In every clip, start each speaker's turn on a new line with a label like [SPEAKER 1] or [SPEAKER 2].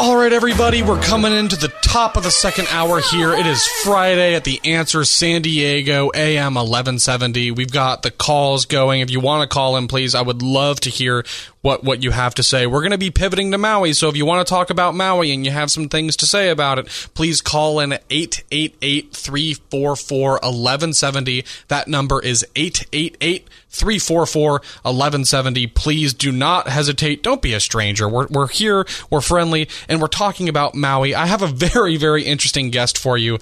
[SPEAKER 1] All right, everybody, we're coming into the top of the second hour here. It is Friday at the Answer San Diego, AM 1170. We've got the calls going. If you want to call in, please, I would love to hear what, what you have to say. We're going to be pivoting to Maui, so if you want to talk about Maui and you have some things to say about it, please call in at 888 344 1170. That number is 888 344 1170. Please do not hesitate. Don't be a stranger. We're, we're here, we're friendly, and we're talking about Maui. I have a very, very interesting guest for you.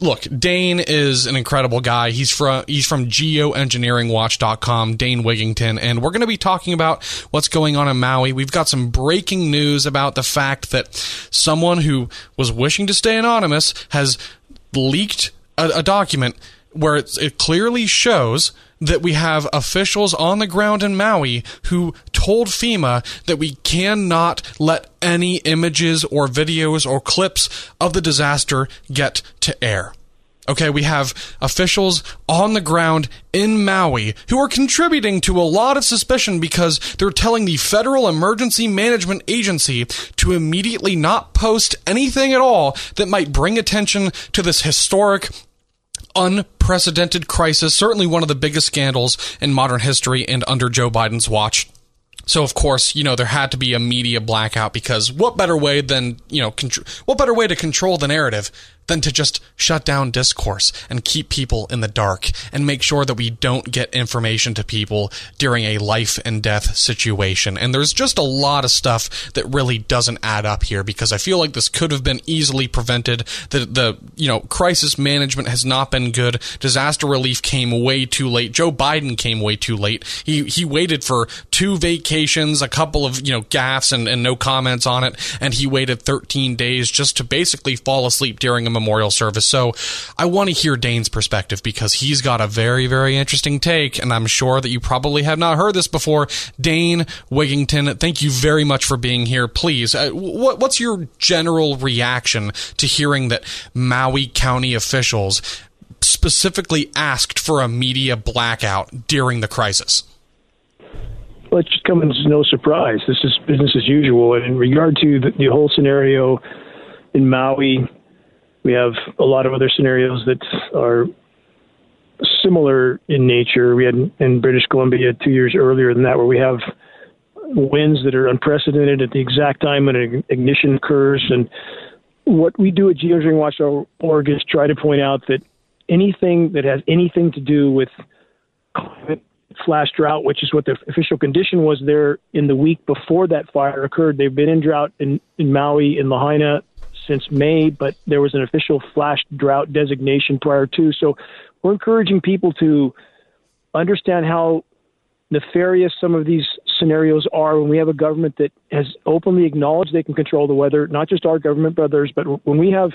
[SPEAKER 1] Look, Dane is an incredible guy. He's from he's from geoengineeringwatch.com, Dane Wigington, and we're going to be talking about what's going on in Maui. We've got some breaking news about the fact that someone who was wishing to stay anonymous has leaked a, a document where it's, it clearly shows that we have officials on the ground in Maui who told FEMA that we cannot let any images or videos or clips of the disaster get to air. Okay, we have officials on the ground in Maui who are contributing to a lot of suspicion because they're telling the Federal Emergency Management Agency to immediately not post anything at all that might bring attention to this historic unprecedented crisis, certainly one of the biggest scandals in modern history and under Joe Biden's watch. So of course, you know, there had to be a media blackout because what better way than, you know, contr- what better way to control the narrative than to just shut down discourse and keep people in the dark and make sure that we don't get information to people during a life and death situation. And there's just a lot of stuff that really doesn't add up here because I feel like this could have been easily prevented. The the you know, crisis management has not been good. Disaster relief came way too late. Joe Biden came way too late. He he waited for two vacations, a couple of, you know, gaffes and, and no comments on it, and he waited 13 days just to basically fall asleep during a memorial service. So I want to hear Dane's perspective because he's got a very, very interesting take, and I'm sure that you probably have not heard this before. Dane Wigington, thank you very much for being here. Please, uh, what, what's your general reaction to hearing that Maui County officials specifically asked for a media blackout during the crisis?
[SPEAKER 2] Well, it should come as no surprise. This is business as usual. And in regard to the, the whole scenario in Maui, we have a lot of other scenarios that are similar in nature. We had in British Columbia two years earlier than that, where we have winds that are unprecedented at the exact time when an ignition occurs. And what we do at geoengineeringwatch.org is try to point out that anything that has anything to do with climate flash drought, which is what the official condition was there in the week before that fire occurred. They've been in drought in, in Maui, in Lahaina, since May, but there was an official flash drought designation prior to. So we're encouraging people to understand how nefarious some of these scenarios are when we have a government that has openly acknowledged they can control the weather, not just our government, but others, but when we have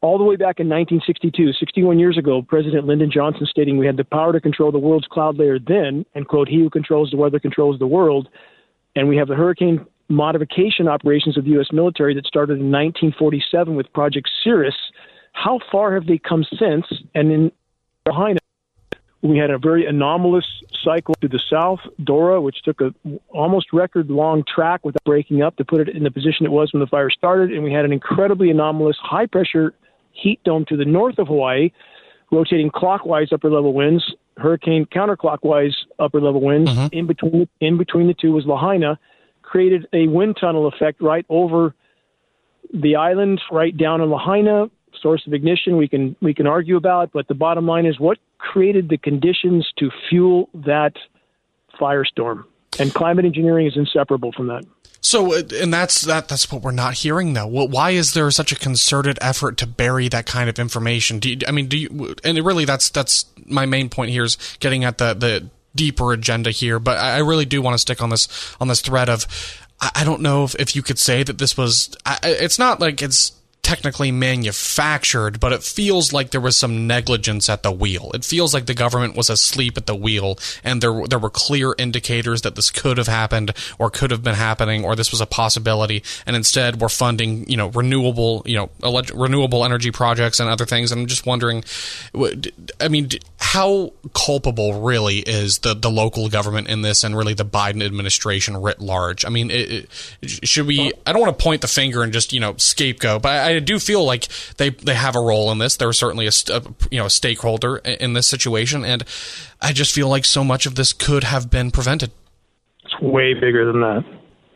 [SPEAKER 2] all the way back in 1962, 61 years ago, President Lyndon Johnson stating we had the power to control the world's cloud layer then, and quote, he who controls the weather controls the world. And we have the hurricane modification operations of the U.S. military that started in 1947 with Project Cirrus. How far have they come since? And in Lahaina, we had a very anomalous cycle to the south, Dora, which took a almost record long track without breaking up to put it in the position it was when the fire started. And we had an incredibly anomalous high pressure heat dome to the north of Hawaii, rotating clockwise upper level winds, hurricane counterclockwise upper level winds.
[SPEAKER 1] Mhm.
[SPEAKER 2] In between in between the two was Lahaina, created a wind tunnel effect right over the island, right down in Lahaina, source of ignition we can we can argue about, but the bottom line is what created the conditions to fuel that firestorm. And climate engineering is inseparable from that.
[SPEAKER 1] So, uh, and that's that. That's what we're not hearing, though. Why is there such a concerted effort to bury that kind of information? You, I mean, do you? And really, that's that's my main point here is getting at the the deeper agenda here. But I really do want to stick on this on this thread of. I don't know if, if you could say that this was. It's not like it's technically manufactured, but it feels like there was some negligence at the wheel. It feels like the government was asleep at the wheel, and there there were clear indicators that this could have happened, or could have been happening, or this was a possibility. And instead, we're funding you know renewable you know renewable energy projects and other things. And I'm just wondering, I mean, how culpable really is the the local government in this, and really the Biden administration writ large? I mean, it, it, should we? I don't want to point the finger and just you know scapegoat, but I, I do feel like they they have a role in this. They're certainly a, a uh, you know a stakeholder in this situation, and I just feel like so much of this could have been prevented.
[SPEAKER 2] It's way bigger than that.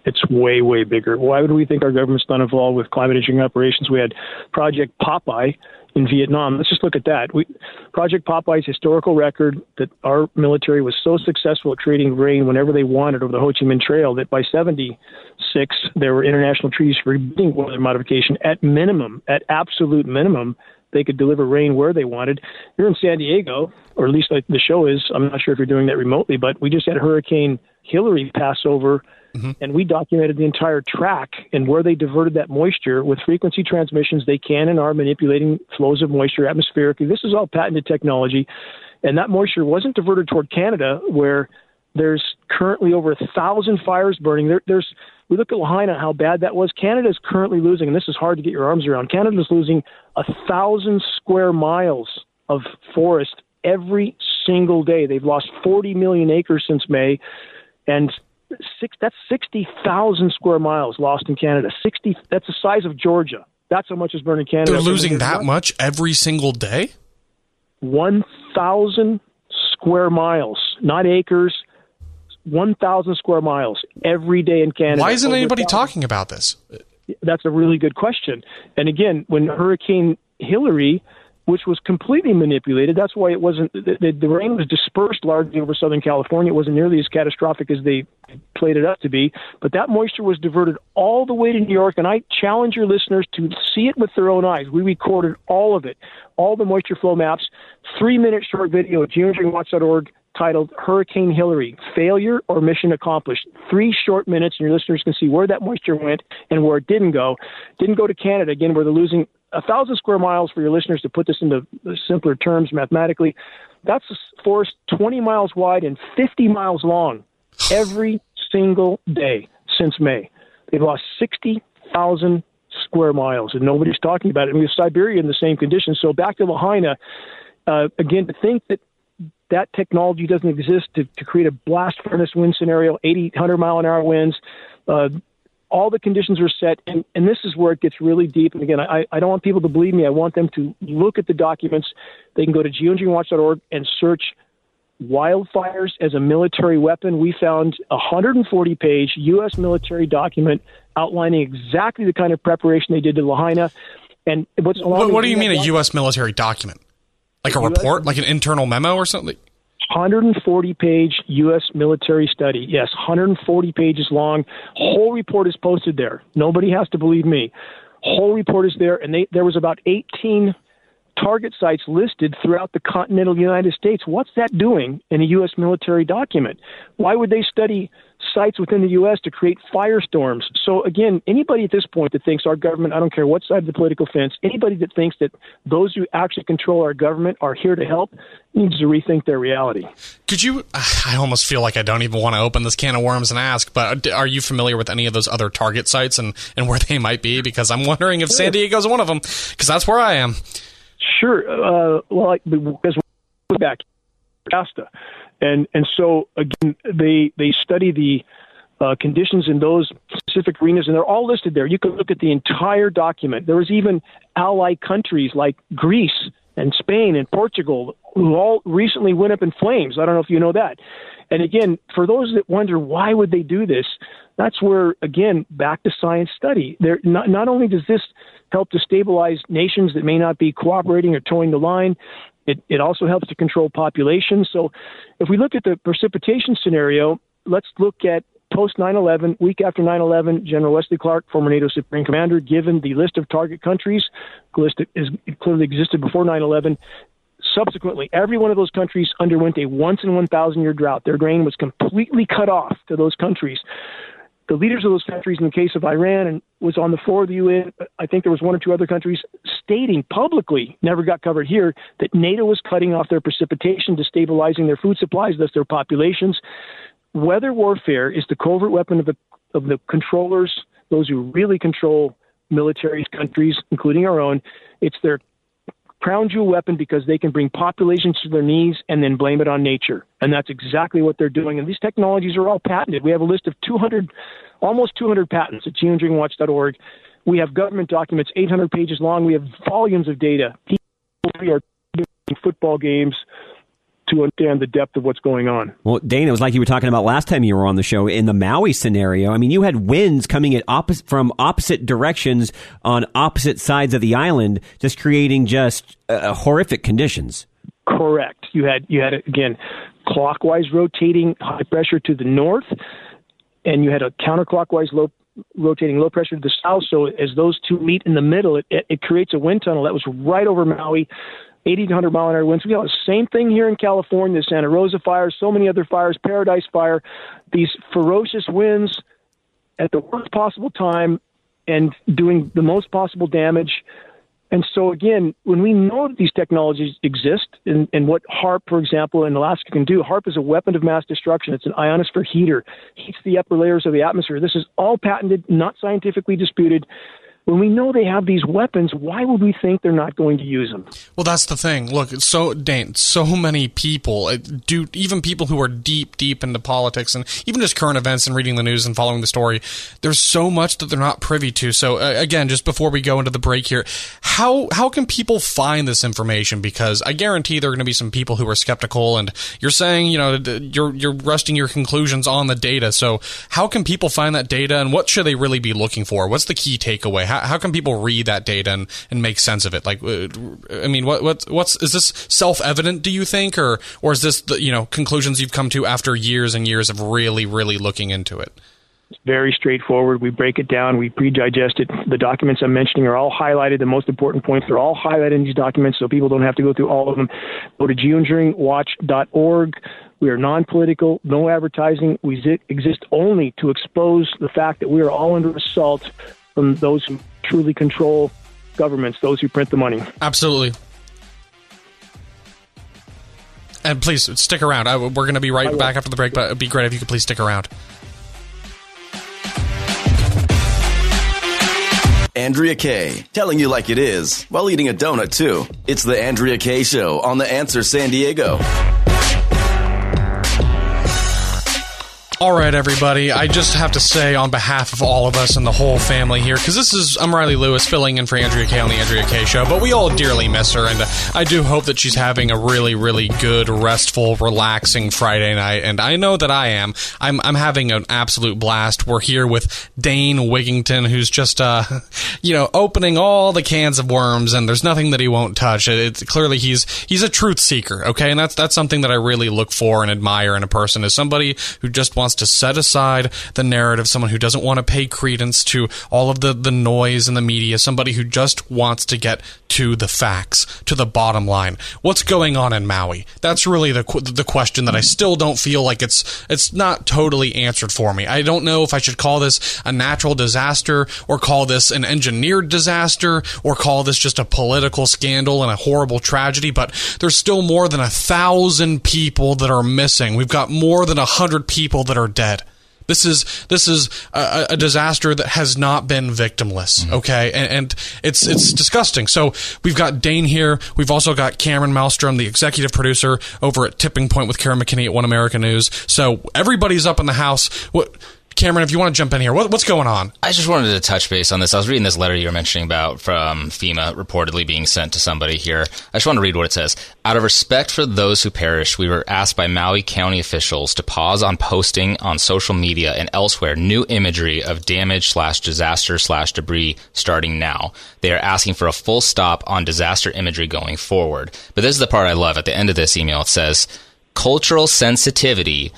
[SPEAKER 2] It's way way bigger. Why would we think our government's not involved with climate engineering operations? We had Project Popeye in Vietnam. Let's just look at that. We, Project Popeye's historical record that our military was so successful at creating rain whenever they wanted over the Ho Chi Minh Trail that by 76 there were international treaties forbidding weather modification at minimum, at absolute minimum. They could deliver rain where they wanted. Here in San Diego, or at least the show is, I'm not sure if you're doing that remotely, but we just had Hurricane Hilary pass over Mm-hmm. And we documented the entire track and where they diverted that moisture with frequency transmissions. They can and are manipulating flows of moisture atmospherically. This is all patented technology. And that moisture wasn't diverted toward Canada, where there's currently over a thousand fires burning. There, there's we look at Lahaina, how bad that was. Canada is currently losing, and this is hard to get your arms around. Canada is losing a thousand square miles of forest every single day. They've lost 40 million acres since May, and six that's 60,000 square miles lost in Canada. 60 that's the size of Georgia. That's how much is burned in Canada.
[SPEAKER 1] They're losing that much every single day?
[SPEAKER 2] 1,000 square miles, not acres. 1,000 square miles every day in Canada.
[SPEAKER 1] Why isn't anybody talking about this?
[SPEAKER 2] That's a really good question. And again, when Hurricane Hilary which was completely manipulated. That's why it wasn't the, the, rain was dispersed largely over Southern California. It wasn't nearly as catastrophic as they played it up to be. But that moisture was diverted all the way to New York, and I challenge your listeners to see it with their own eyes. We recorded all of it, all the moisture flow maps, three minute short video at geoengineeringwatch.org titled Hurricane Hilary Failure or Mission Accomplished. Three short minutes, and your listeners can see where that moisture went and where it didn't go. Didn't go to Canada, again, where they're losing a thousand square miles for your listeners to put this into simpler terms mathematically. That's a forest 20 miles wide and 50 miles long every single day since May. They've lost 60,000 square miles, and nobody's talking about it. I mean, Siberia in the same condition. So back to Lahaina, uh, again, to think that that technology doesn't exist to, to create a blast furnace wind scenario, 80, 100 mile an hour winds, uh, all the conditions are set, and, and this is where it gets really deep. And again, I, I don't want people to believe me. I want them to look at the documents. They can go to geoengineeringwatch.org and search wildfires as a military weapon. We found a 140 page U.S. military document outlining exactly the kind of preparation they did to Lahaina. And what's
[SPEAKER 1] what, what do you mean a U.S. military document? Like a US report, like an internal memo or something?
[SPEAKER 2] 140 page U.S. military study. Yes, 140 pages long. Whole report is posted there. Nobody has to believe me. Whole report is there, and they, there was about 18 target sites listed throughout the continental United States. What's that doing in a U.S. military document? Why would they study sites within the U.S. to create firestorms? So, again, anybody at this point that thinks our government, I don't care what side of the political fence, anybody that thinks that those who actually control our government are here to help needs to rethink their reality.
[SPEAKER 1] Could you? I almost feel like I don't even want to open this can of worms and ask, but are you familiar with any of those other target sites and, and where they might be? Because I'm wondering if San Diego is one of them, because that's where I am.
[SPEAKER 2] Sure. Uh, well, because we're back Shasta, and and so again, they they study the uh, conditions in those specific arenas, and they're all listed there. You can look at the entire document. There was even allied countries like Greece and Spain and Portugal, who all recently went up in flames. I don't know if you know that. And again, for those that wonder why would they do this, that's where again back to science study. There not, not only does this help to stabilize nations that may not be cooperating or toeing the line, it, it also helps to control populations. So if we look at the precipitation scenario, let's look at post 9 11, week after 9 11, General Wesley Clark, former NATO Supreme Commander, given the list of target countries, list is clearly existed before 9 11. Subsequently, every one of those countries underwent a once in 1,000 year drought. Their grain was completely cut off to those countries. The leaders of those countries, in the case of Iran, and was on the floor of the UN. I think there was one or two other countries stating publicly, never got covered here, that NATO was cutting off their precipitation, destabilizing their food supplies, thus their populations weather warfare is the covert weapon of the of the controllers, those who really control military countries, including our own. It's their crown jewel weapon because they can bring populations to their knees and then blame it on nature. And that's exactly what they're doing. And these technologies are all patented. We have a list of 200, almost 200 patents at geoengineeringwatch.org. We have government documents, 800 pages long. We have volumes of data. People are football games to understand the depth of what's going on.
[SPEAKER 3] Well, Dana, it was like you were talking about last time you were on the show in the Maui scenario. I mean, you had winds coming at opposite from opposite directions on opposite sides of the island, just creating just uh, horrific conditions.
[SPEAKER 2] Correct. You had you had again clockwise rotating high pressure to the north, and you had a counterclockwise low rotating low pressure to the south. So as those two meet in the middle, it, it, it creates a wind tunnel that was right over Maui 80 to 100 mile an hour winds. We got the same thing here in California, the Santa Rosa fires, so many other fires, Paradise Fire, these ferocious winds at the worst possible time and doing the most possible damage. And so, again, when we know that these technologies exist and, and what HAARP, for example, in Alaska can do, HAARP is a weapon of mass destruction. It's an ionosphere heater, heats the upper layers of the atmosphere. This is all patented, not scientifically disputed when we know they have these weapons, why would we think they're not going to use them?
[SPEAKER 1] Well, that's the thing. Look, so Dane, so many people uh, do, even people who are deep, deep into politics and even just current events and reading the news and following the story. There's so much that they're not privy to. So uh, again, just before we go into the break here, how how can people find this information? Because I guarantee there are going to be some people who are skeptical, and you're saying you know you're you're resting your conclusions on the data. So how can people find that data, and what should they really be looking for? What's the key takeaway? How, how can people read that data and, and make sense of it? Like, uh, I mean, what what what's is this self evident? Do you think, or or is this the you know conclusions you've come to after years and years of really really looking into it?
[SPEAKER 2] It's very straightforward. We break it down. We pre-digest it. The documents I'm mentioning are all highlighted. The most important points are all highlighted in these documents, so people don't have to go through all of them. Go to geoengineeringwatch.org. We are non-political, no advertising. We exist only to expose the fact that we are all under assault from those who truly control governments, those who print the money.
[SPEAKER 1] Absolutely. And please stick around. I, we're going to be right back after the break, but it'd be great if you could please stick around.
[SPEAKER 4] Andrea Kaye, telling you like it is while eating a donut too. It's the Andrea Kaye Show on the Answer San Diego.
[SPEAKER 1] All right, everybody. I just have to say, on behalf of all of us and the whole family here, because this is I'm Riley Lewis filling in for Andrea Kaye on the Andrea Kaye Show, but we all dearly miss her, and I do hope that she's having a really, really good, restful, relaxing Friday night. And I know that I am. I'm I'm having an absolute blast. We're here with Dane Wigington, who's just uh, you know, opening all the cans of worms, and there's nothing that he won't touch. It's clearly he's he's a truth seeker, okay, and that's that's something that I really look for and admire in a person is somebody who just wants to set aside the narrative, someone who doesn't want to pay credence to all of the, the noise in the media, somebody who just wants to get to the facts, to the bottom line. What's going on in Maui? That's really the the question that I still don't feel like it's it's not totally answered for me. I don't know if I should call this a natural disaster or call this an engineered disaster or call this just a political scandal and a horrible tragedy, but there's still more than a thousand people that are missing. We've got more than a hundred people that are are dead. This is this is a, a, disaster that has not been victimless. Mm-hmm. Okay, and, and, it's it's disgusting. So we've got Dane here. We've also got Cameron Malmstrom, the executive producer over at Tipping Point with Kara McKinney at One America News. So everybody's up in the house. What Cameron, if you want to jump in here, what, what's going on?
[SPEAKER 5] I just wanted to touch base on this. I was reading this letter you were mentioning about from FEMA reportedly being sent to somebody here. I just want to read what it says. Out of respect for those who perished, we were asked by Maui County officials to pause on posting on social media and elsewhere new imagery of damage slash disaster slash debris starting now. They are asking for a full stop on disaster imagery going forward. But this is the part I love. At the end of this email, it says, cultural sensitivity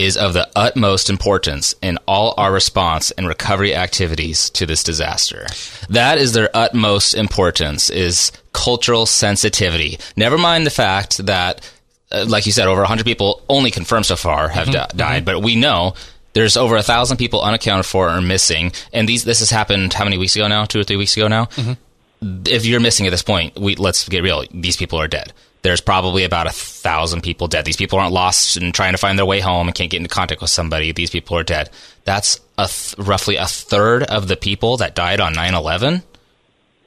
[SPEAKER 5] is of the utmost importance in all our response and recovery activities to this disaster. That is their utmost importance is cultural sensitivity. Never mind the fact that uh, like you said over 100 people only confirmed so far have mm-hmm. di- died, mm-hmm. but we know there's over a thousand people unaccounted for or missing, and these this has happened how many weeks ago now? Two or three weeks ago now. Mm-hmm. If you're missing at this point, we let's get real. These people are dead there's probably about a thousand people dead. These people aren't lost and trying to find their way home and can't get into contact with somebody. These people are dead. That's a th- roughly a third of the people that died on 9 11.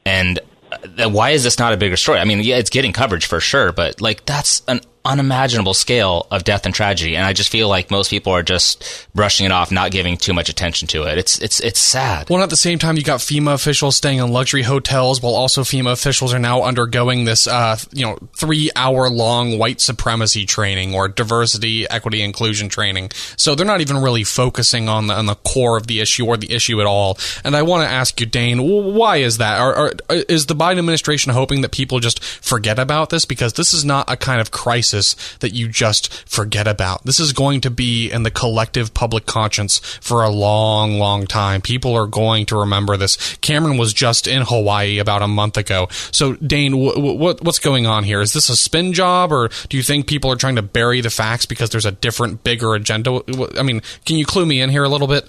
[SPEAKER 5] And uh, why is this not a bigger story? I mean, yeah, it's getting coverage for sure, but like that's an unimaginable scale of death and tragedy, and I just feel like most people are just brushing it off, not giving too much attention to it. It's it's it's sad.
[SPEAKER 1] Well, at the same time, you got FEMA officials staying in luxury hotels, while also FEMA officials are now undergoing this, uh, you know, three hour long white supremacy training or diversity, equity, inclusion training. So they're not even really focusing on the on the core of the issue or the issue at all. And I want to ask you, Dane, why is that? Are, are, is the Biden administration hoping that people just forget about this because this is not a kind of crisis crisis that you just forget about. This is going to be in the collective public conscience for a long, long time. People are going to remember this. Cameron was just in Hawaii about a month ago. So, Dane, w- what's going on here? Is this a spin job, or do you think people are trying to bury the facts because there's a different, bigger agenda? I mean, can you clue me in here a little bit?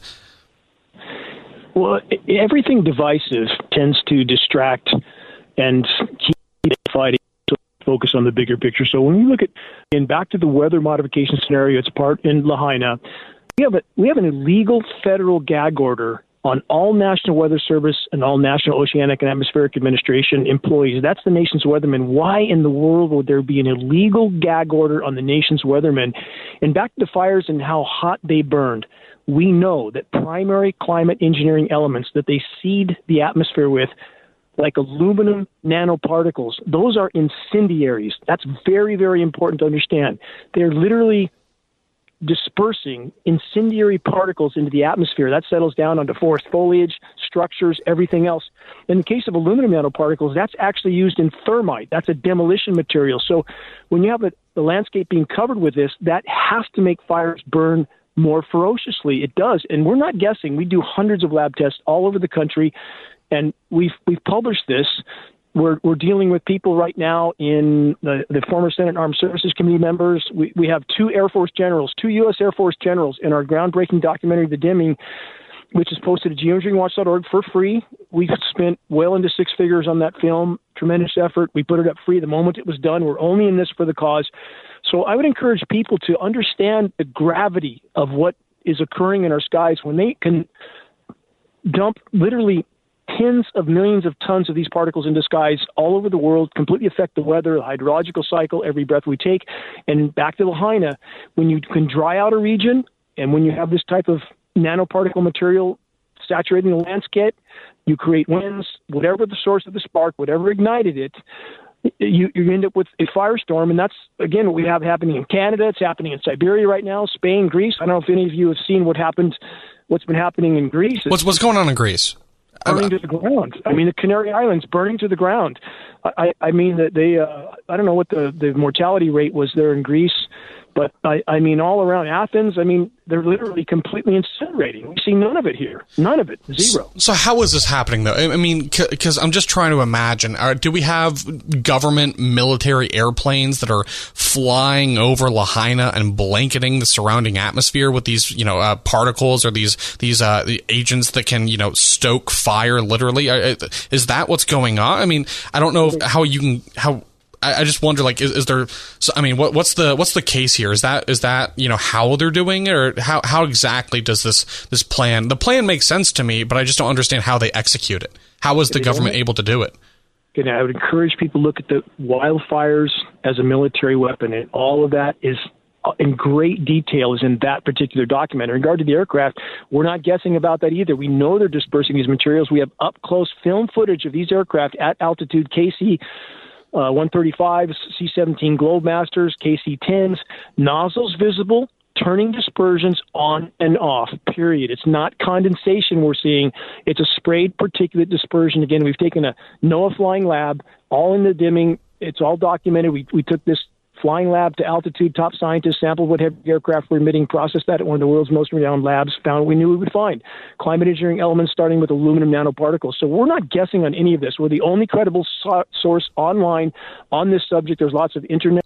[SPEAKER 2] Well, everything divisive tends to distract and keep fighting focus on the bigger picture. So when we look at and back to the weather modification scenario, it's part in Lahaina. We have a we have an illegal federal gag order on all National Weather Service and all National Oceanic and Atmospheric Administration employees. That's the nation's weathermen. Why in the world would there be an illegal gag order on the nation's weathermen? And back to the fires and how hot they burned. We know that primary climate engineering elements that they seed the atmosphere with like aluminum nanoparticles, those are incendiaries. That's very, very important to understand. They're literally dispersing incendiary particles into the atmosphere. That settles down onto forest foliage, structures, everything else. In the case of aluminum nanoparticles, that's actually used in thermite. That's a demolition material. So when you have a, the landscape being covered with this, that has to make fires burn more ferociously. It does. And we're not guessing. We do hundreds of lab tests all over the country and we've we've published this. We're we're dealing with people right now in the, the former Senate Armed Services Committee members. We we have two Air Force generals, two U.S. Air Force generals in our groundbreaking documentary, The Dimming, which is posted at geoengineeringwatch.org for free. We spent well into six figures on that film, tremendous effort. We put it up free the moment it was done. We're only in this for the cause. So I would encourage people to understand the gravity of what is occurring in our skies when they can dump literally tens of millions of tons of these particles into skies all over the world, completely affect the weather, the hydrological cycle, every breath we take. And back to Lahaina, when you can dry out a region and when you have this type of nanoparticle material saturating the landscape, you create winds, whatever the source of the spark, whatever ignited it, you, you end up with a firestorm, and that's again what we have happening in Canada. It's happening in Siberia right now, Spain, Greece. I don't know if any of you have seen what happened, what's been happening in Greece.
[SPEAKER 1] What's what's going on in Greece?
[SPEAKER 2] Burning to the ground. I mean, the Canary Islands burning to the ground. I, I mean that they. Uh, I don't know what the the mortality rate was there in Greece, but I, I mean all around Athens. I mean they're literally completely incinerating. We see none of it here. None of it. Zero.
[SPEAKER 1] So how is this happening though? I mean, because I'm just trying to imagine. Are, do we have government military airplanes that are flying over Lahaina and blanketing the surrounding atmosphere with these, you know, uh, particles or these these uh, agents that can, you know, stoke fire? Literally, is that what's going on? I mean, I don't know how you can how I, I just wonder, like, is, is there? So, I mean, what, what's the what's the case here? Is that is that you know how they're doing it, or how how exactly does this this plan? The plan makes sense to me, but I just don't understand how they execute it. How was the government able to do it?
[SPEAKER 2] And I would encourage people to look at the wildfires as a military weapon, and all of that is uh, in great detail is in that particular document. In regard to the aircraft, we're not guessing about that either. We know they're dispersing these materials. We have up close film footage of these aircraft at altitude KC. Uh, 135s, C-17 Globemasters, KC-10s, nozzles visible, turning dispersions on and off, period. It's not condensation we're seeing. It's a sprayed particulate dispersion. Again, we've taken a NOAA flying lab, all in the dimming. It's all documented. We, we took this flying lab to altitude, top scientists sampled what heavy aircraft were emitting, processed that at one of the world's most renowned labs, found what we knew we would find. Climate engineering elements starting with aluminum nanoparticles. So we're not guessing on any of this. We're the only credible so- source online on this subject. There's lots of internet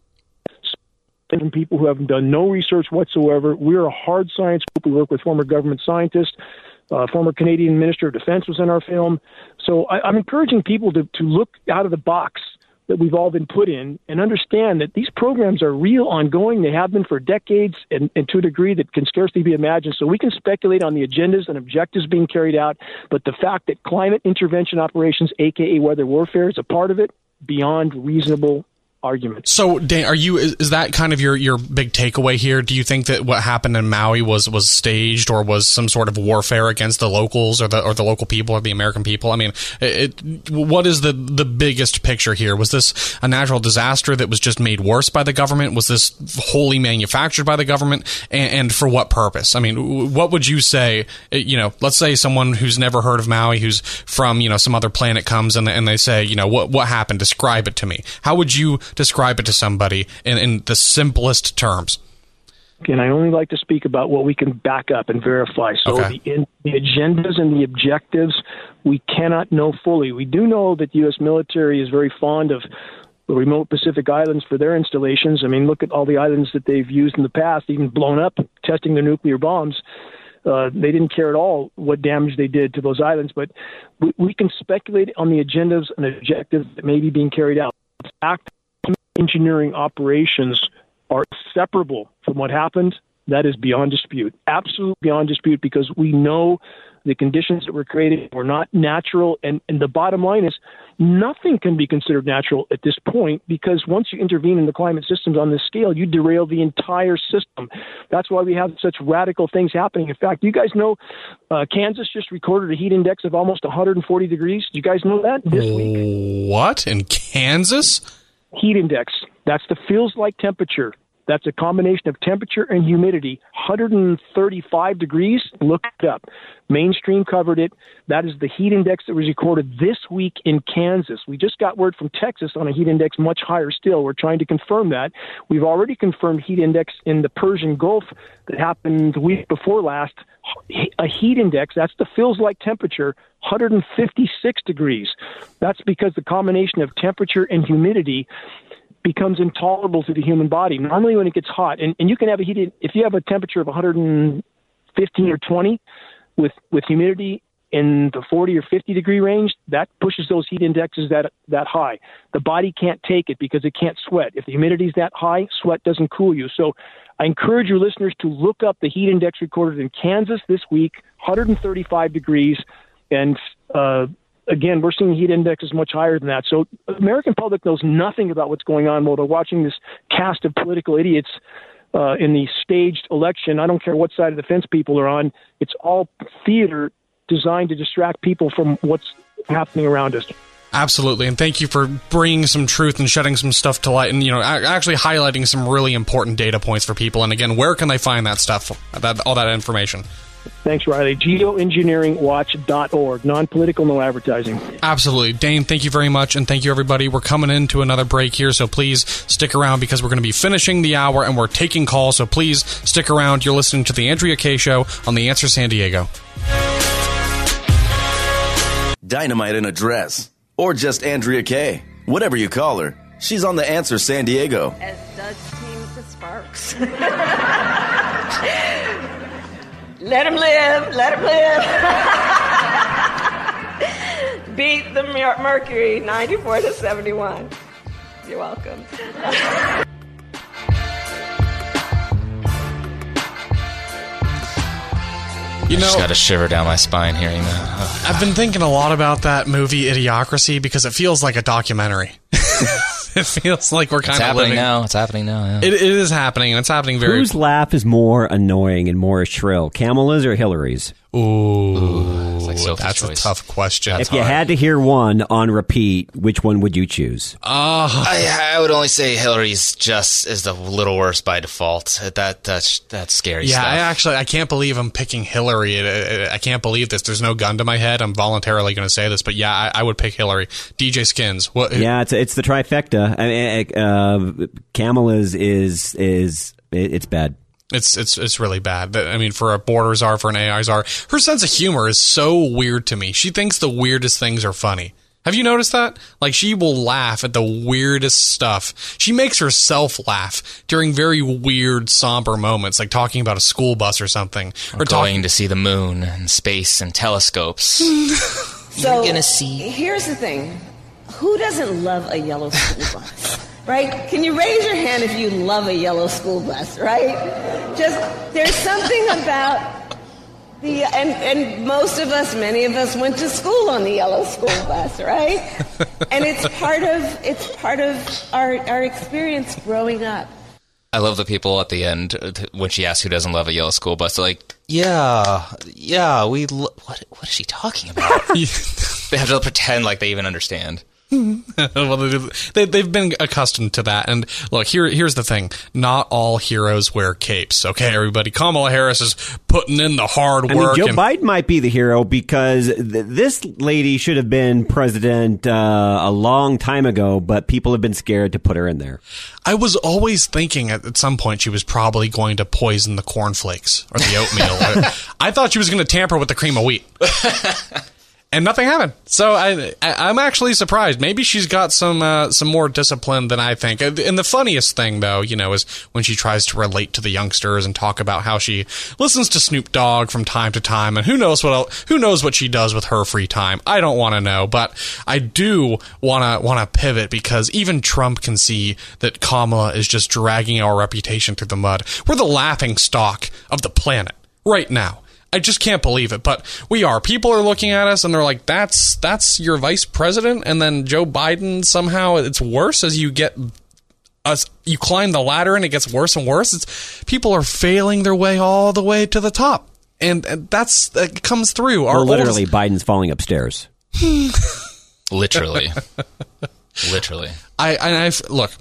[SPEAKER 2] from people who haven't done no research whatsoever. We're a hard science group. We work with former government scientists. Uh, former Canadian Minister of Defense was in our film. So I, I'm encouraging people to, to look out of the box that we've all been put in and understand that these programs are real, ongoing. They have been for decades and, and, to a degree that can scarcely be imagined. So we can speculate on the agendas and objectives being carried out, but the fact that climate intervention operations, aka weather warfare, is a part of it beyond reasonable argument.
[SPEAKER 1] So, Dan, are you is, that kind of your your big takeaway here? Do you think that what happened in Maui was was staged or was some sort of warfare against the locals or the or the local people or the American people? I mean, it, what is the the biggest picture here? Was this a natural disaster that was just made worse by the government? Was this wholly manufactured by the government, and, and for what purpose? I mean, what would you say? Eh, you know, let's say someone who's never heard of Maui, who's from you know some other planet, comes and and they say, you know, what what happened? Describe it to me. How would you describe it to somebody in, in the simplest terms?
[SPEAKER 2] And I only like to speak about what we can back up and verify. So okay. the, in, the agendas and the objectives we cannot know fully. We do know that the U.S. military is very fond of the remote Pacific Islands for their installations. I mean, look at all the islands that they've used in the past, even blown up, testing their nuclear bombs. Uh, they didn't care at all what damage they did to those islands, but we, we can speculate on the agendas and objectives that may be being carried out. The fact engineering operations are separable from what happened, that is beyond dispute. Absolute beyond dispute because we know the conditions that were created were not natural. And, and the bottom line is nothing can be considered natural at this point because once you intervene in the climate systems on this scale, you derail the entire system. That's why we have such radical things happening. In fact, you guys know uh, Kansas just recorded a heat index of almost 140 degrees. Do you guys know that this week?
[SPEAKER 1] What? In Kansas?
[SPEAKER 2] Heat index. That's the feels like temperature. That's a combination of temperature and humidity. 135 degrees. Look it up. Mainstream covered it. That is the heat index that was recorded this week in Kansas. We just got word from Texas on a heat index much higher still. We're trying to confirm that. We've already confirmed heat index in the Persian Gulf that happened the week before last. A heat index, that's the feels like temperature, 156 degrees. That's because the combination of temperature and humidity becomes intolerable to the human body. Normally, when it gets hot, and, and you can have a heated, if you have a temperature of 115 or 20 with, with humidity in the 40 or 50 degree range, that pushes those heat indexes that, that high. The body can't take it because it can't sweat. If the humidity is that high, sweat doesn't cool you. So I encourage your listeners to look up the heat index recorded in Kansas this week, 135 degrees. And uh, again, we're seeing heat indexes much higher than that. So American public knows nothing about what's going on while they're watching this cast of political idiots uh, in the staged election. I don't care what side of the fence people are on. It's all theater designed to distract people from what's happening around us.
[SPEAKER 1] Absolutely, and thank you for bringing some truth and shedding some stuff to light, and you know, actually highlighting some really important data points for people. And again, where can they find that stuff, that all that information?
[SPEAKER 2] Thanks, Riley. Geoengineeringwatch.org. Non political, no advertising.
[SPEAKER 1] Absolutely. Dane, thank you very much. And thank you, everybody. We're coming into another break here, so please stick around because we're going to be finishing the hour and we're taking calls. So please stick around. You're listening to The Andrea Kaye Show on The Answer San Diego.
[SPEAKER 4] Dynamite in a dress. Or just Andrea Kaye. Whatever you call her. She's on The Answer San Diego.
[SPEAKER 6] As does team the Sparks. Let him live. Let him live. Beat the Mercury 94 to 71. You're welcome.
[SPEAKER 5] You know, I just got a shiver down my spine hearing that.
[SPEAKER 1] Oh. I've been thinking a lot about that movie Idiocracy because it feels like a documentary. it feels like we're
[SPEAKER 5] It's
[SPEAKER 1] kind of
[SPEAKER 5] happening
[SPEAKER 1] living.
[SPEAKER 5] now. It's happening now. Yeah.
[SPEAKER 1] It, it is happening, and it's happening very.
[SPEAKER 3] Whose laugh is more annoying and more shrill, Kamala's or Hillary's?
[SPEAKER 1] Ooh,
[SPEAKER 5] It's like Sophie's
[SPEAKER 1] that's a tough question.
[SPEAKER 3] if you had to hear one on repeat, which one would you choose?
[SPEAKER 1] Oh,
[SPEAKER 5] I, I would only say Hillary's just is the little worse by default. That that's that's scary
[SPEAKER 1] yeah,
[SPEAKER 5] stuff.
[SPEAKER 1] I actually I can't believe I'm picking Hillary. It- it- I can't believe this. There's no gun to my head. I'm voluntarily going to say this, but yeah, I, I would pick Hillary. DJ Skins. What?
[SPEAKER 3] Yeah, it's it's the trifecta. I mean, uh, Kamala's is is it, it's bad.
[SPEAKER 1] It's it's it's really bad. I mean, for a border czar, for an AI czar, her sense of humor is so weird to me. She thinks the weirdest things are funny. Have you noticed that? Like she will laugh at the weirdest stuff. She makes herself laugh during very weird, somber moments, like talking about a school bus or something,
[SPEAKER 5] We're
[SPEAKER 1] or talking.
[SPEAKER 5] going to see the moon and space and telescopes.
[SPEAKER 6] So You're
[SPEAKER 5] gonna see.
[SPEAKER 6] Here's the thing: who doesn't love a yellow school bus? Right? Can you raise your hand if you love a yellow school bus? Right? Just there's something about the and and most of us, many of us, went to school on the yellow school bus, right? and it's part of it's part of our our experience growing up.
[SPEAKER 5] I love the people at the end uh, when she asks who doesn't love a yellow school bus. They're like, "Yeah, yeah, we. Lo- what? What is she talking about?" they have to pretend like they even understand.
[SPEAKER 1] well, they- they, they've been accustomed to that. And look, here, here's the thing: not all heroes wear capes. Okay, everybody. Kamala Harris is putting in the hard
[SPEAKER 3] I mean,
[SPEAKER 1] work.
[SPEAKER 3] Joe
[SPEAKER 1] and-
[SPEAKER 3] Biden might be the hero because th- this lady should have been president uh, a long time ago, but people have been scared to put her in there.
[SPEAKER 1] I was always thinking at, at some point she was probably going to poison the cornflakes or the oatmeal. I thought she was going to tamper with the cream of wheat. And nothing happened. So I, I, I'm actually surprised. Maybe she's got some uh, some more discipline than I think. And the funniest thing, though, you know, is when she tries to relate to the youngsters and talk about how she listens to Snoop Dogg from time to time, and who knows what else, who knows what she does with her free time. I don't want to know, but I do want to want to pivot because even Trump can see that Kamala is just dragging our reputation through the mud. We're the laughing stock of the planet right now. I just can't believe it, but we are. People are looking at us and they're like, "That's that's your vice president," and then Joe Biden somehow it's worse as you get us. You climb the ladder and it gets worse and worse. It's people are failing their way all the way to the top, and, and that's that comes through. Our
[SPEAKER 3] Or literally,
[SPEAKER 1] oldest-
[SPEAKER 3] Biden's falling upstairs.
[SPEAKER 5] Literally, literally.
[SPEAKER 1] I and I look.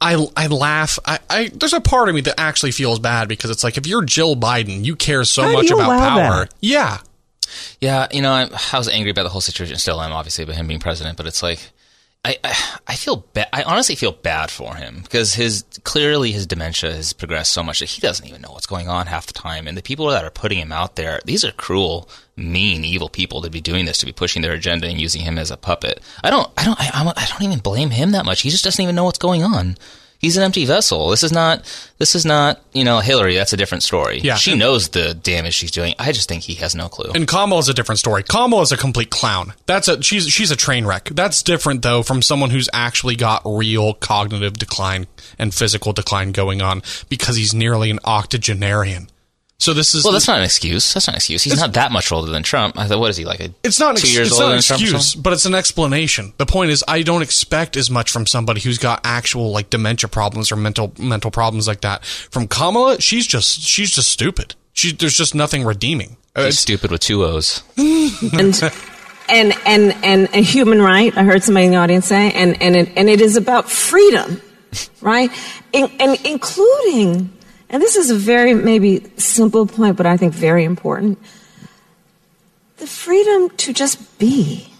[SPEAKER 1] I, I laugh. I, I there's a part of me that actually feels bad because it's like if you're Jill Biden, you care so
[SPEAKER 5] How
[SPEAKER 1] much about power.
[SPEAKER 5] that?
[SPEAKER 1] Yeah,
[SPEAKER 5] Yeah, you know, I, I was angry about the whole situation. Still am, obviously, about him being president. But it's like, I, I, I feel bad. I honestly feel bad for him because his clearly his dementia has progressed so much that he doesn't even know what's going on half the time. And the people that are putting him out there, these are cruel, mean, evil people to be doing this, to be pushing their agenda and using him as a puppet. I don't, I don't, I, I'm- don't even blame him that much. He just doesn't even know what's going on. He's an empty vessel. This is not. This is not. You know, Hillary. That's a different story.
[SPEAKER 1] Yeah.
[SPEAKER 5] she knows the damage she's doing. I just think he has no clue.
[SPEAKER 1] And Kamala is a different story. Kamala is a complete clown. That's a she's she's a train wreck. That's different though from someone who's actually got real cognitive decline and physical decline going on because he's nearly an octogenarian. So this is
[SPEAKER 5] Well, that's not an excuse. That's not an excuse. He's not that much older than Trump. I thought, what is he like? A,
[SPEAKER 1] It's not an,
[SPEAKER 5] two
[SPEAKER 1] ex-
[SPEAKER 5] years
[SPEAKER 1] it's
[SPEAKER 5] older
[SPEAKER 1] not an
[SPEAKER 5] than Trump
[SPEAKER 1] excuse,
[SPEAKER 5] something?
[SPEAKER 1] but it's an explanation. The point is, I don't expect as much from somebody who's got actual like dementia problems or mental mental problems like that. From Kamala, she's just she's just stupid. She there's just nothing redeeming. Uh, she's
[SPEAKER 5] He's stupid with two O's.
[SPEAKER 7] and and and and a human right. I heard somebody in the audience say, and and it, and it is about freedom, right? In, and including, and this is a very maybe simple point, but I think very important. The freedom to just be.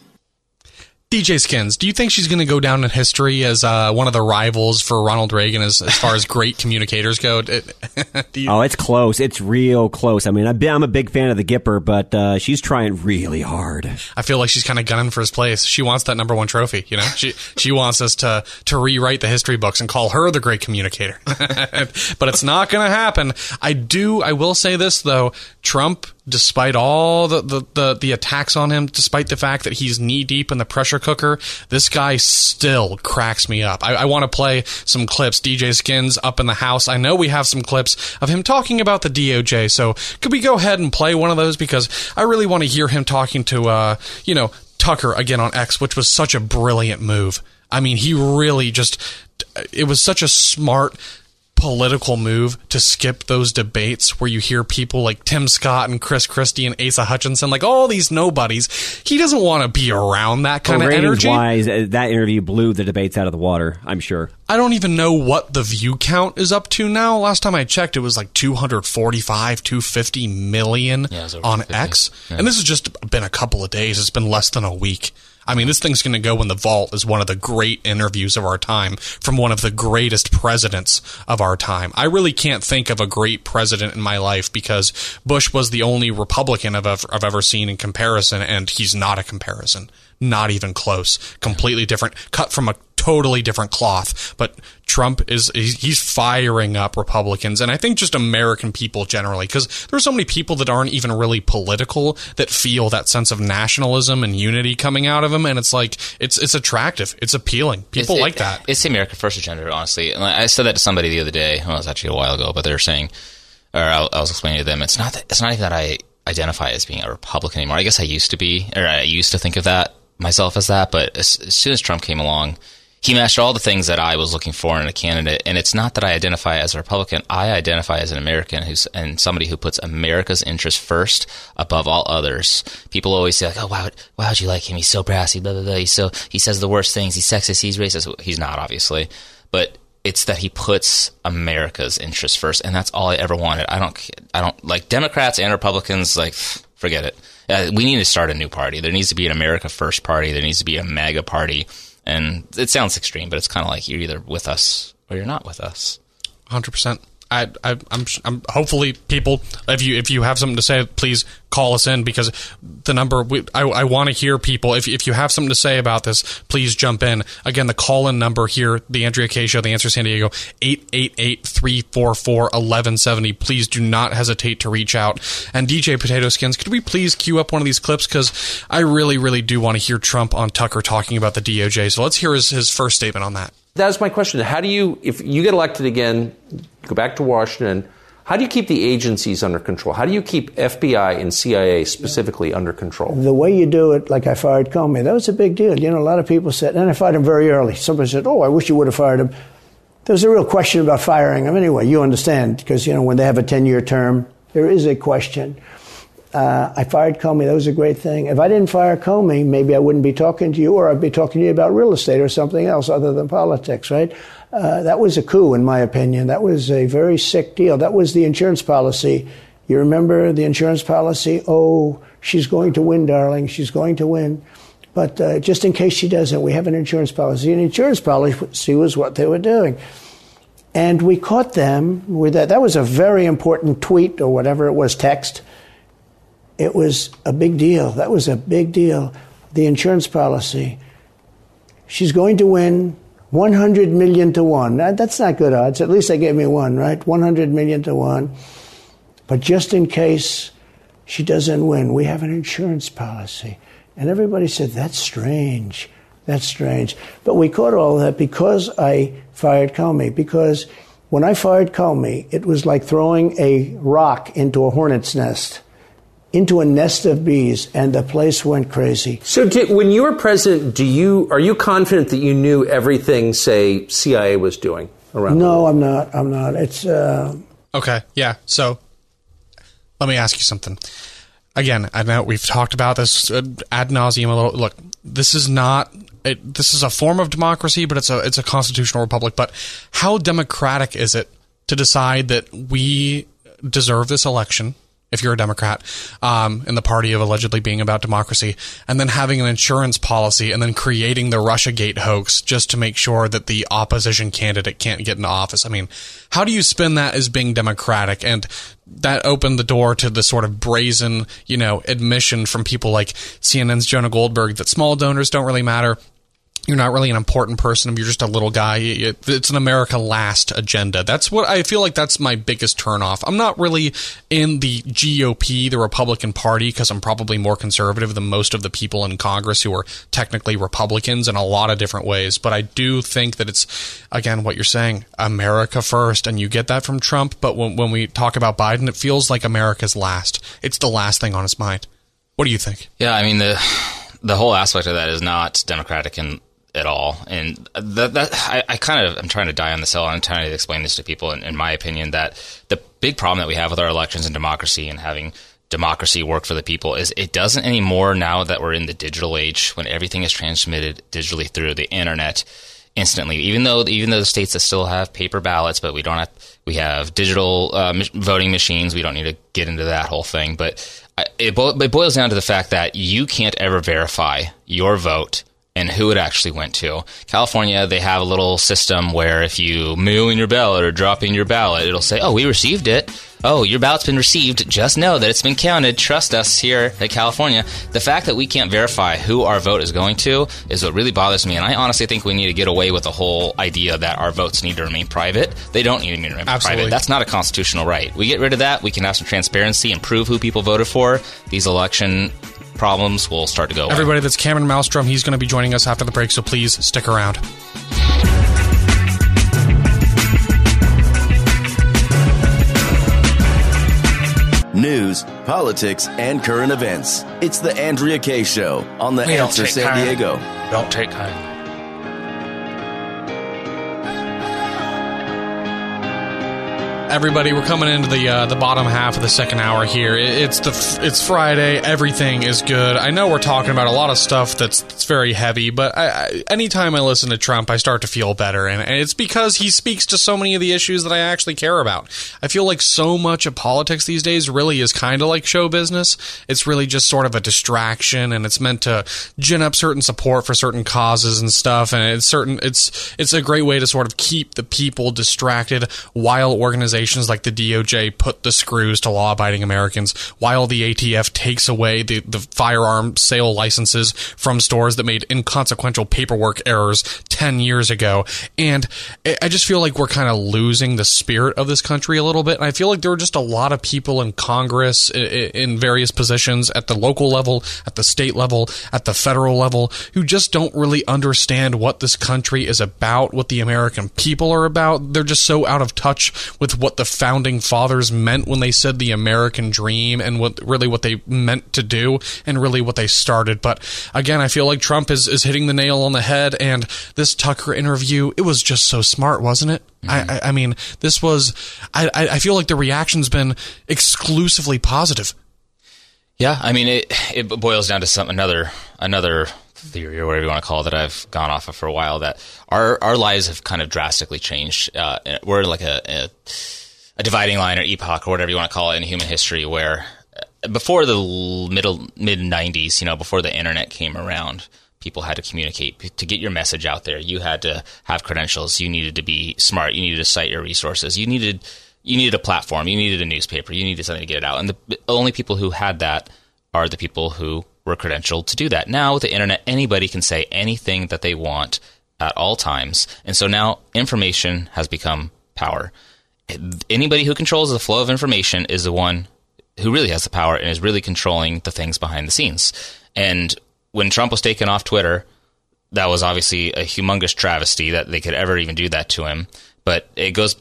[SPEAKER 1] DJ Skins, do you think she's going to go down in history as uh, one of the rivals for Ronald Reagan as, as far as great communicators go? Do you-
[SPEAKER 3] Oh, it's close. It's real close. I mean, I'm a big fan of the Gipper, but uh, she's trying really hard.
[SPEAKER 1] I feel like she's kind of gunning for his place. She wants that number one trophy. You know, she she wants us to to rewrite the history books and call her the great communicator. but it's not going to happen. I do. I will say this though: Trump, despite all the, the the the attacks on him, despite the fact that he's knee deep in the pressure cooker, this guy still cracks me up. I, I want to play some clips. DJ Skins up in the house. I know we have some clips of him talking about the DOJ. So could we go ahead and play one of those because I really want to hear him talking to uh you know Tucker again on X, which was such a brilliant move. I mean, he really just it was such a smart political move to skip those debates where you hear people like Tim Scott and Chris Christie and Asa Hutchinson, like all these nobodies. He doesn't want to be around that kind
[SPEAKER 3] well,
[SPEAKER 1] of energy.
[SPEAKER 3] Wise, uh, that interview blew the debates out of the water. I'm sure.
[SPEAKER 1] I don't even know what the view count is up to now. Last time I checked, it was like 245, 250 million
[SPEAKER 5] yeah,
[SPEAKER 1] on X, yeah. and this has just been a couple of days. It's been less than a week. I mean, this thing's going to go in the vault as one of the great interviews of our time from one of the greatest presidents of our time. I really can't think of a great president in my life because Bush was the only Republican I've ever, I've ever seen in comparison, and he's not a comparison. Not even close. Completely different. Cut from a totally different cloth. But Trump is he's firing up Republicans and I think just American people generally because there's so many people that aren't even really political that feel that sense of nationalism and unity coming out of him and it's like it's it's attractive. It's appealing. People
[SPEAKER 5] it's,
[SPEAKER 1] like
[SPEAKER 5] it,
[SPEAKER 1] that.
[SPEAKER 5] It's the America First agenda honestly. And I said that to somebody the other day. Well it was actually a while ago but they were saying or I, I was explaining to them it's not that, it's not even that I identify as being a Republican anymore. I guess I used to be or I used to think of that myself as that but as, as soon as Trump came along he matched all the things that I was looking for in a candidate. And it's not that I identify as a Republican. I identify as an American who's and somebody who puts America's interest first above all others. People always say like, "Oh, why why would you like him? He's so brassy, blah blah blah. He's so he says the worst things. He's sexist. He's racist. He's not obviously, but." It's that he puts America's interest first, and that's all I ever wanted. I don't, I don't like Democrats and Republicans. Like, forget it. Uh, we need to start a new party. There needs to be an America First party. There needs to be a MAGA party and it sounds extreme, but it's kind of like you're either with us or you're not with us.
[SPEAKER 1] Hundred percent. I, I, I'm, I'm hopefully people. If you if you have something to say, please call us in because the number. We, I, I want to hear people. If if you have something to say about this, please jump in. Again, the call in number here, the Andrea Kaye Show, the Answer San Diego, 888-344-1170. Please do not hesitate to reach out. And DJ Potato Skins, could we please queue up one of these clips because I really really do want to hear Trump on Tucker talking about the DOJ. So let's hear his his first statement on that.
[SPEAKER 8] That's my question. How do you, if you get elected again, go back to Washington, how do you keep the agencies under control? How do you keep FBI and CIA specifically under control?
[SPEAKER 9] The way you do it, like I fired Comey, that was a big deal. You know, a lot of people said, and I fired him very early. Somebody said, oh, I wish you would have fired him. There was a real question about firing him anyway. You understand, because, you know, when they have a 10 year term, there is a question. Uh, I fired Comey. That was a great thing. If I didn't fire Comey, maybe I wouldn't be talking to you, or I'd be talking to you about real estate or something else other than politics, right? Uh, that was a coup, in my opinion. That was a very sick deal. That was the insurance policy. You remember the insurance policy? Oh, she's going to win, darling. She's going to win. But uh, just in case she doesn't, we have an insurance policy. An insurance policy was what they were doing. And we caught them with that. That was a very important tweet or whatever it was, text it was a big deal. That was a big deal. The insurance policy. She's going to win 100 million to one. That's not good odds. At least they gave me one, right? 100 million to one. But just in case she doesn't win, we have an insurance policy. And everybody said, that's strange. That's strange. But we caught all that because I fired Comey. Because when I fired Comey, it was like throwing a rock into a hornet's nest into a nest of bees, and the place went crazy.
[SPEAKER 8] So, did, when you were president, do you are you confident that you knew everything, say, CIA was doing around?
[SPEAKER 9] No, I'm not. I'm not. It's uh...
[SPEAKER 1] okay. Yeah. So, let me ask you something. Again, I know we've talked about this ad nauseum a little. Look, this is not. It, this is a form of democracy, but it's a it's a constitutional republic. But how democratic is it to decide that we deserve this election? If you're a Democrat, um, in the party of allegedly being about democracy, and then having an insurance policy and then creating the Russiagate hoax just to make sure that the opposition candidate can't get into office. I mean, how do you spin that as being democratic? And that opened the door to the sort of brazen, you know, admission from people like CNN's Jonah Goldberg that small donors don't really matter you're not really an important person. You're just a little guy. It's an America last agenda. That's what I feel like that's my biggest turnoff. I'm not really in the GOP, the Republican Party, because I'm probably more conservative than most of the people in Congress who are technically Republicans in a lot of different ways. But I do think that it's, again, what you're saying, America first. And you get that from Trump. But when, when we talk about Biden, it feels like America's last. It's the last thing on his mind. What do you think?
[SPEAKER 5] Yeah, I mean, the the whole aspect of that is not democratic in at all. And that, that I, I, kind of I'm trying to die on the hill. I'm trying to explain this to people. In, in, my opinion, that the big problem that we have with our elections and democracy and having democracy work for the people is it doesn't anymore now that we're in the digital age when everything is transmitted digitally through the internet instantly. Even though even though the states that still have paper ballots, but we don't have we have digital uh, voting machines. We don't need to get into that whole thing, but it, bo- it boils down to the fact that you can't ever verify your vote and who it actually went to. California, they have a little system where if you mail in your ballot or drop in your ballot, it'll say, "Oh, we received it." Oh, your ballot's been received. Just know that it's been counted. Trust us here at California. The fact that we can't verify who our vote is going to is what really bothers me. And I honestly think we need to get away with the whole idea that our votes need to remain private. They don't need to remain Absolutely. private. That's not a constitutional right. We get rid of that. We can have some transparency and prove who people voted for. These election problems will start to go away.
[SPEAKER 1] Everybody, that's Cameron Malmstrom. He's going to be joining us after the break, so please stick around.
[SPEAKER 4] News, politics, and current events. It's the Andrea Kaye Show on the we Answer San. Diego.
[SPEAKER 5] Don't take time.
[SPEAKER 1] Everybody. We're coming into the uh, the bottom half of the second hour here. It's the it's Friday. Everything is good. I know we're talking about a lot of stuff that's, that's very heavy, but I, I, anytime I listen to Trump, I start to feel better, and, and it's because he speaks to so many of the issues that I actually care about. I feel like so much of politics these days really is kind of like show business. It's really just sort of a distraction, and it's meant to gin up certain support for certain causes and stuff. And it's certain it's it's a great way to sort of keep the people distracted while organizations organizations like the DOJ put the screws to law abiding Americans, while the ATF takes away the, the firearm sale licenses from stores that made inconsequential paperwork errors 10 years ago. And I just feel like we're kind of losing the spirit of this country a little bit. And I feel like there are just a lot of people in Congress in various positions at the local level, at the state level, at the federal level, who just don't really understand what this country is about, what the American people are about. They're just so out of touch with what the founding fathers meant when they said the American dream and what really what they meant to do and really what they started. But again, I feel like Trump is, is hitting the nail on the head and this Tucker interview, it was just so smart, wasn't it? Mm-hmm. I, I, mean, this was, I, I feel like the reaction's been exclusively positive.
[SPEAKER 5] Yeah, I mean, it, it boils down to some, another, another theory or whatever you want to call it that I've gone off of for a while that our our lives have kind of drastically changed. Uh, we're like a, a, a dividing line or epoch or whatever you want to call it in human history where uh, before the middle mid 90s, you know, before the internet came around, people had to communicate to get your message out there. You had to have credentials. You needed to be smart. You needed to cite your resources. You needed you needed a platform. You needed a newspaper. You needed something to get it out. And the only people who had that are the people who were credentialed to do that. Now with the internet, anybody can say anything that they want at all times. And so now information has become power. Anybody who controls the flow of information is the one who really has the power and is really controlling the things behind the scenes. And when Trump was taken off Twitter, that was obviously a humongous travesty that they could ever even do that to him. But it goes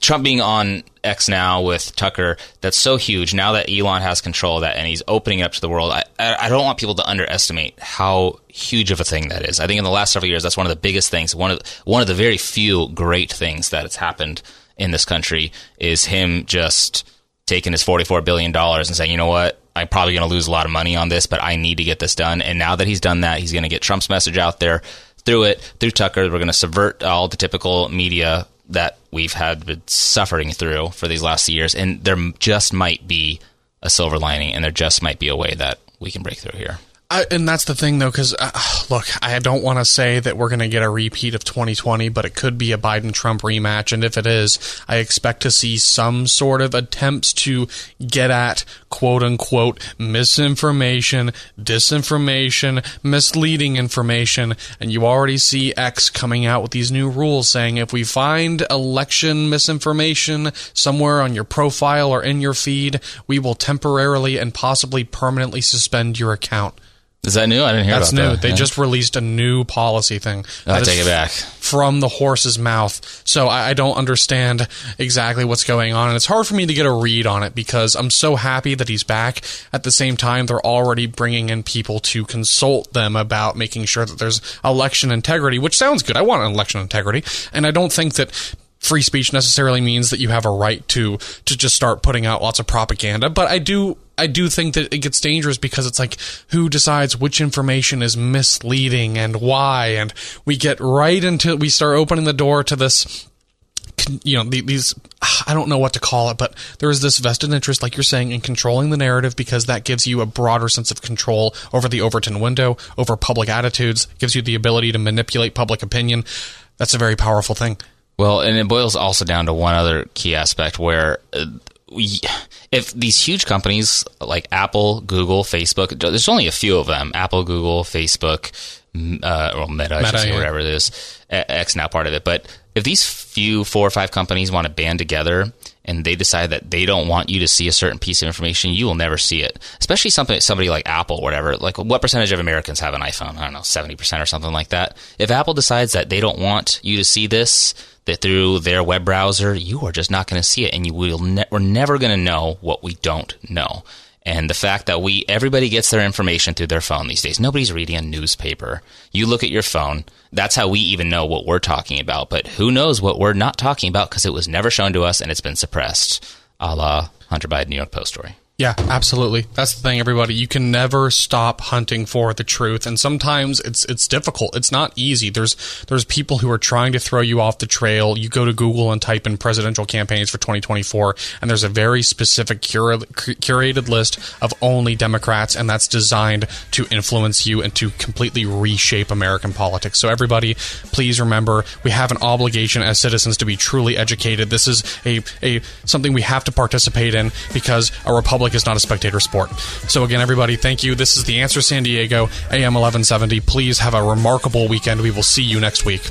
[SPEAKER 5] Trump being on X now with Tucker. That's so huge now that Elon has control of that and he's opening it up to the world. I, I don't want people to underestimate how huge of a thing that is. I think in the last several years, that's one of the biggest things. One of one of the very few great things that has happened in this country is him just taking his $44 billion and saying, you know what? I'm probably going to lose a lot of money on this, but I need to get this done. And now that he's done that, he's going to get Trump's message out there through it, through Tucker. We're going to subvert all the typical media that we've had been suffering through for these last years, and there just might be a silver lining, and there just might be a way that we can break through here.
[SPEAKER 1] I, and that's the thing, though, because uh, look, I don't want to say that we're going to get a repeat of 2020, but it could be a Biden Trump rematch. And if it is, I expect to see some sort of attempts to get at quote unquote misinformation, disinformation, misleading information. And you already see X coming out with these new rules saying if we find election misinformation somewhere on your profile or in your feed, we will temporarily and possibly permanently suspend your account
[SPEAKER 5] Is that new? I didn't hear
[SPEAKER 1] that.
[SPEAKER 5] That's
[SPEAKER 1] new.
[SPEAKER 5] that.
[SPEAKER 1] They
[SPEAKER 5] Yeah.
[SPEAKER 1] just released a new policy thing.
[SPEAKER 5] Oh, I take it back.
[SPEAKER 1] From the horse's mouth. So I, I don't understand exactly what's going on. And it's hard for me to get a read on it because I'm so happy that he's back. At the same time, they're already bringing in people to consult them about making sure that there's election integrity, which sounds good. I want election integrity. And I don't think that free speech necessarily means that you have a right to to just start putting out lots of propaganda. But i do i do think that it gets dangerous because it's like who decides which information is misleading and why? And we get right into we start opening the door to this you know these i don't know what to call it but there is this vested interest like you're saying in controlling the narrative because that gives you a broader sense of control over the overton window over public attitudes gives you the ability to manipulate public opinion. That's a very powerful thing
[SPEAKER 5] Well, and it boils also down to one other key aspect where uh, we, if these huge companies like Apple, Google, Facebook, there's only a few of them Apple, Google, Facebook, uh, or Meta,
[SPEAKER 1] Meta,
[SPEAKER 5] say,
[SPEAKER 1] yeah.
[SPEAKER 5] whatever it is, X now part of it. But if these few four or five companies want to band together and they decide that they don't want you to see a certain piece of information, you will never see it. Especially something somebody like Apple, or whatever. Like, what percentage of Americans have an iPhone? I don't know, seventy percent or something like that. If Apple decides that they don't want you to see this, that through their web browser, you are just not going to see it, and you will. Ne- we're never going to know what we don't know. And the fact that we everybody gets their information through their phone these days. Nobody's reading a newspaper. You look at your phone. That's how we even know what we're talking about. But who knows what we're not talking about because it was never shown to us and it's been suppressed, a la Hunter Biden New York Post story.
[SPEAKER 1] Yeah, absolutely. That's the thing, everybody. You can never stop hunting for the truth, and sometimes it's it's difficult. It's not easy. There's there's people who are trying to throw you off the trail. You go to Google and type in presidential campaigns for 2024, and there's a very specific cura- curated list of only Democrats, and that's designed to influence you and to completely reshape American politics. So everybody, please remember, we have an obligation as citizens to be truly educated. This is a a something we have to participate in because a republic is not a spectator sport. So again, everybody, thank you. This is the Answer San Diego, AM 1170. Please have a remarkable weekend. We will see you next week.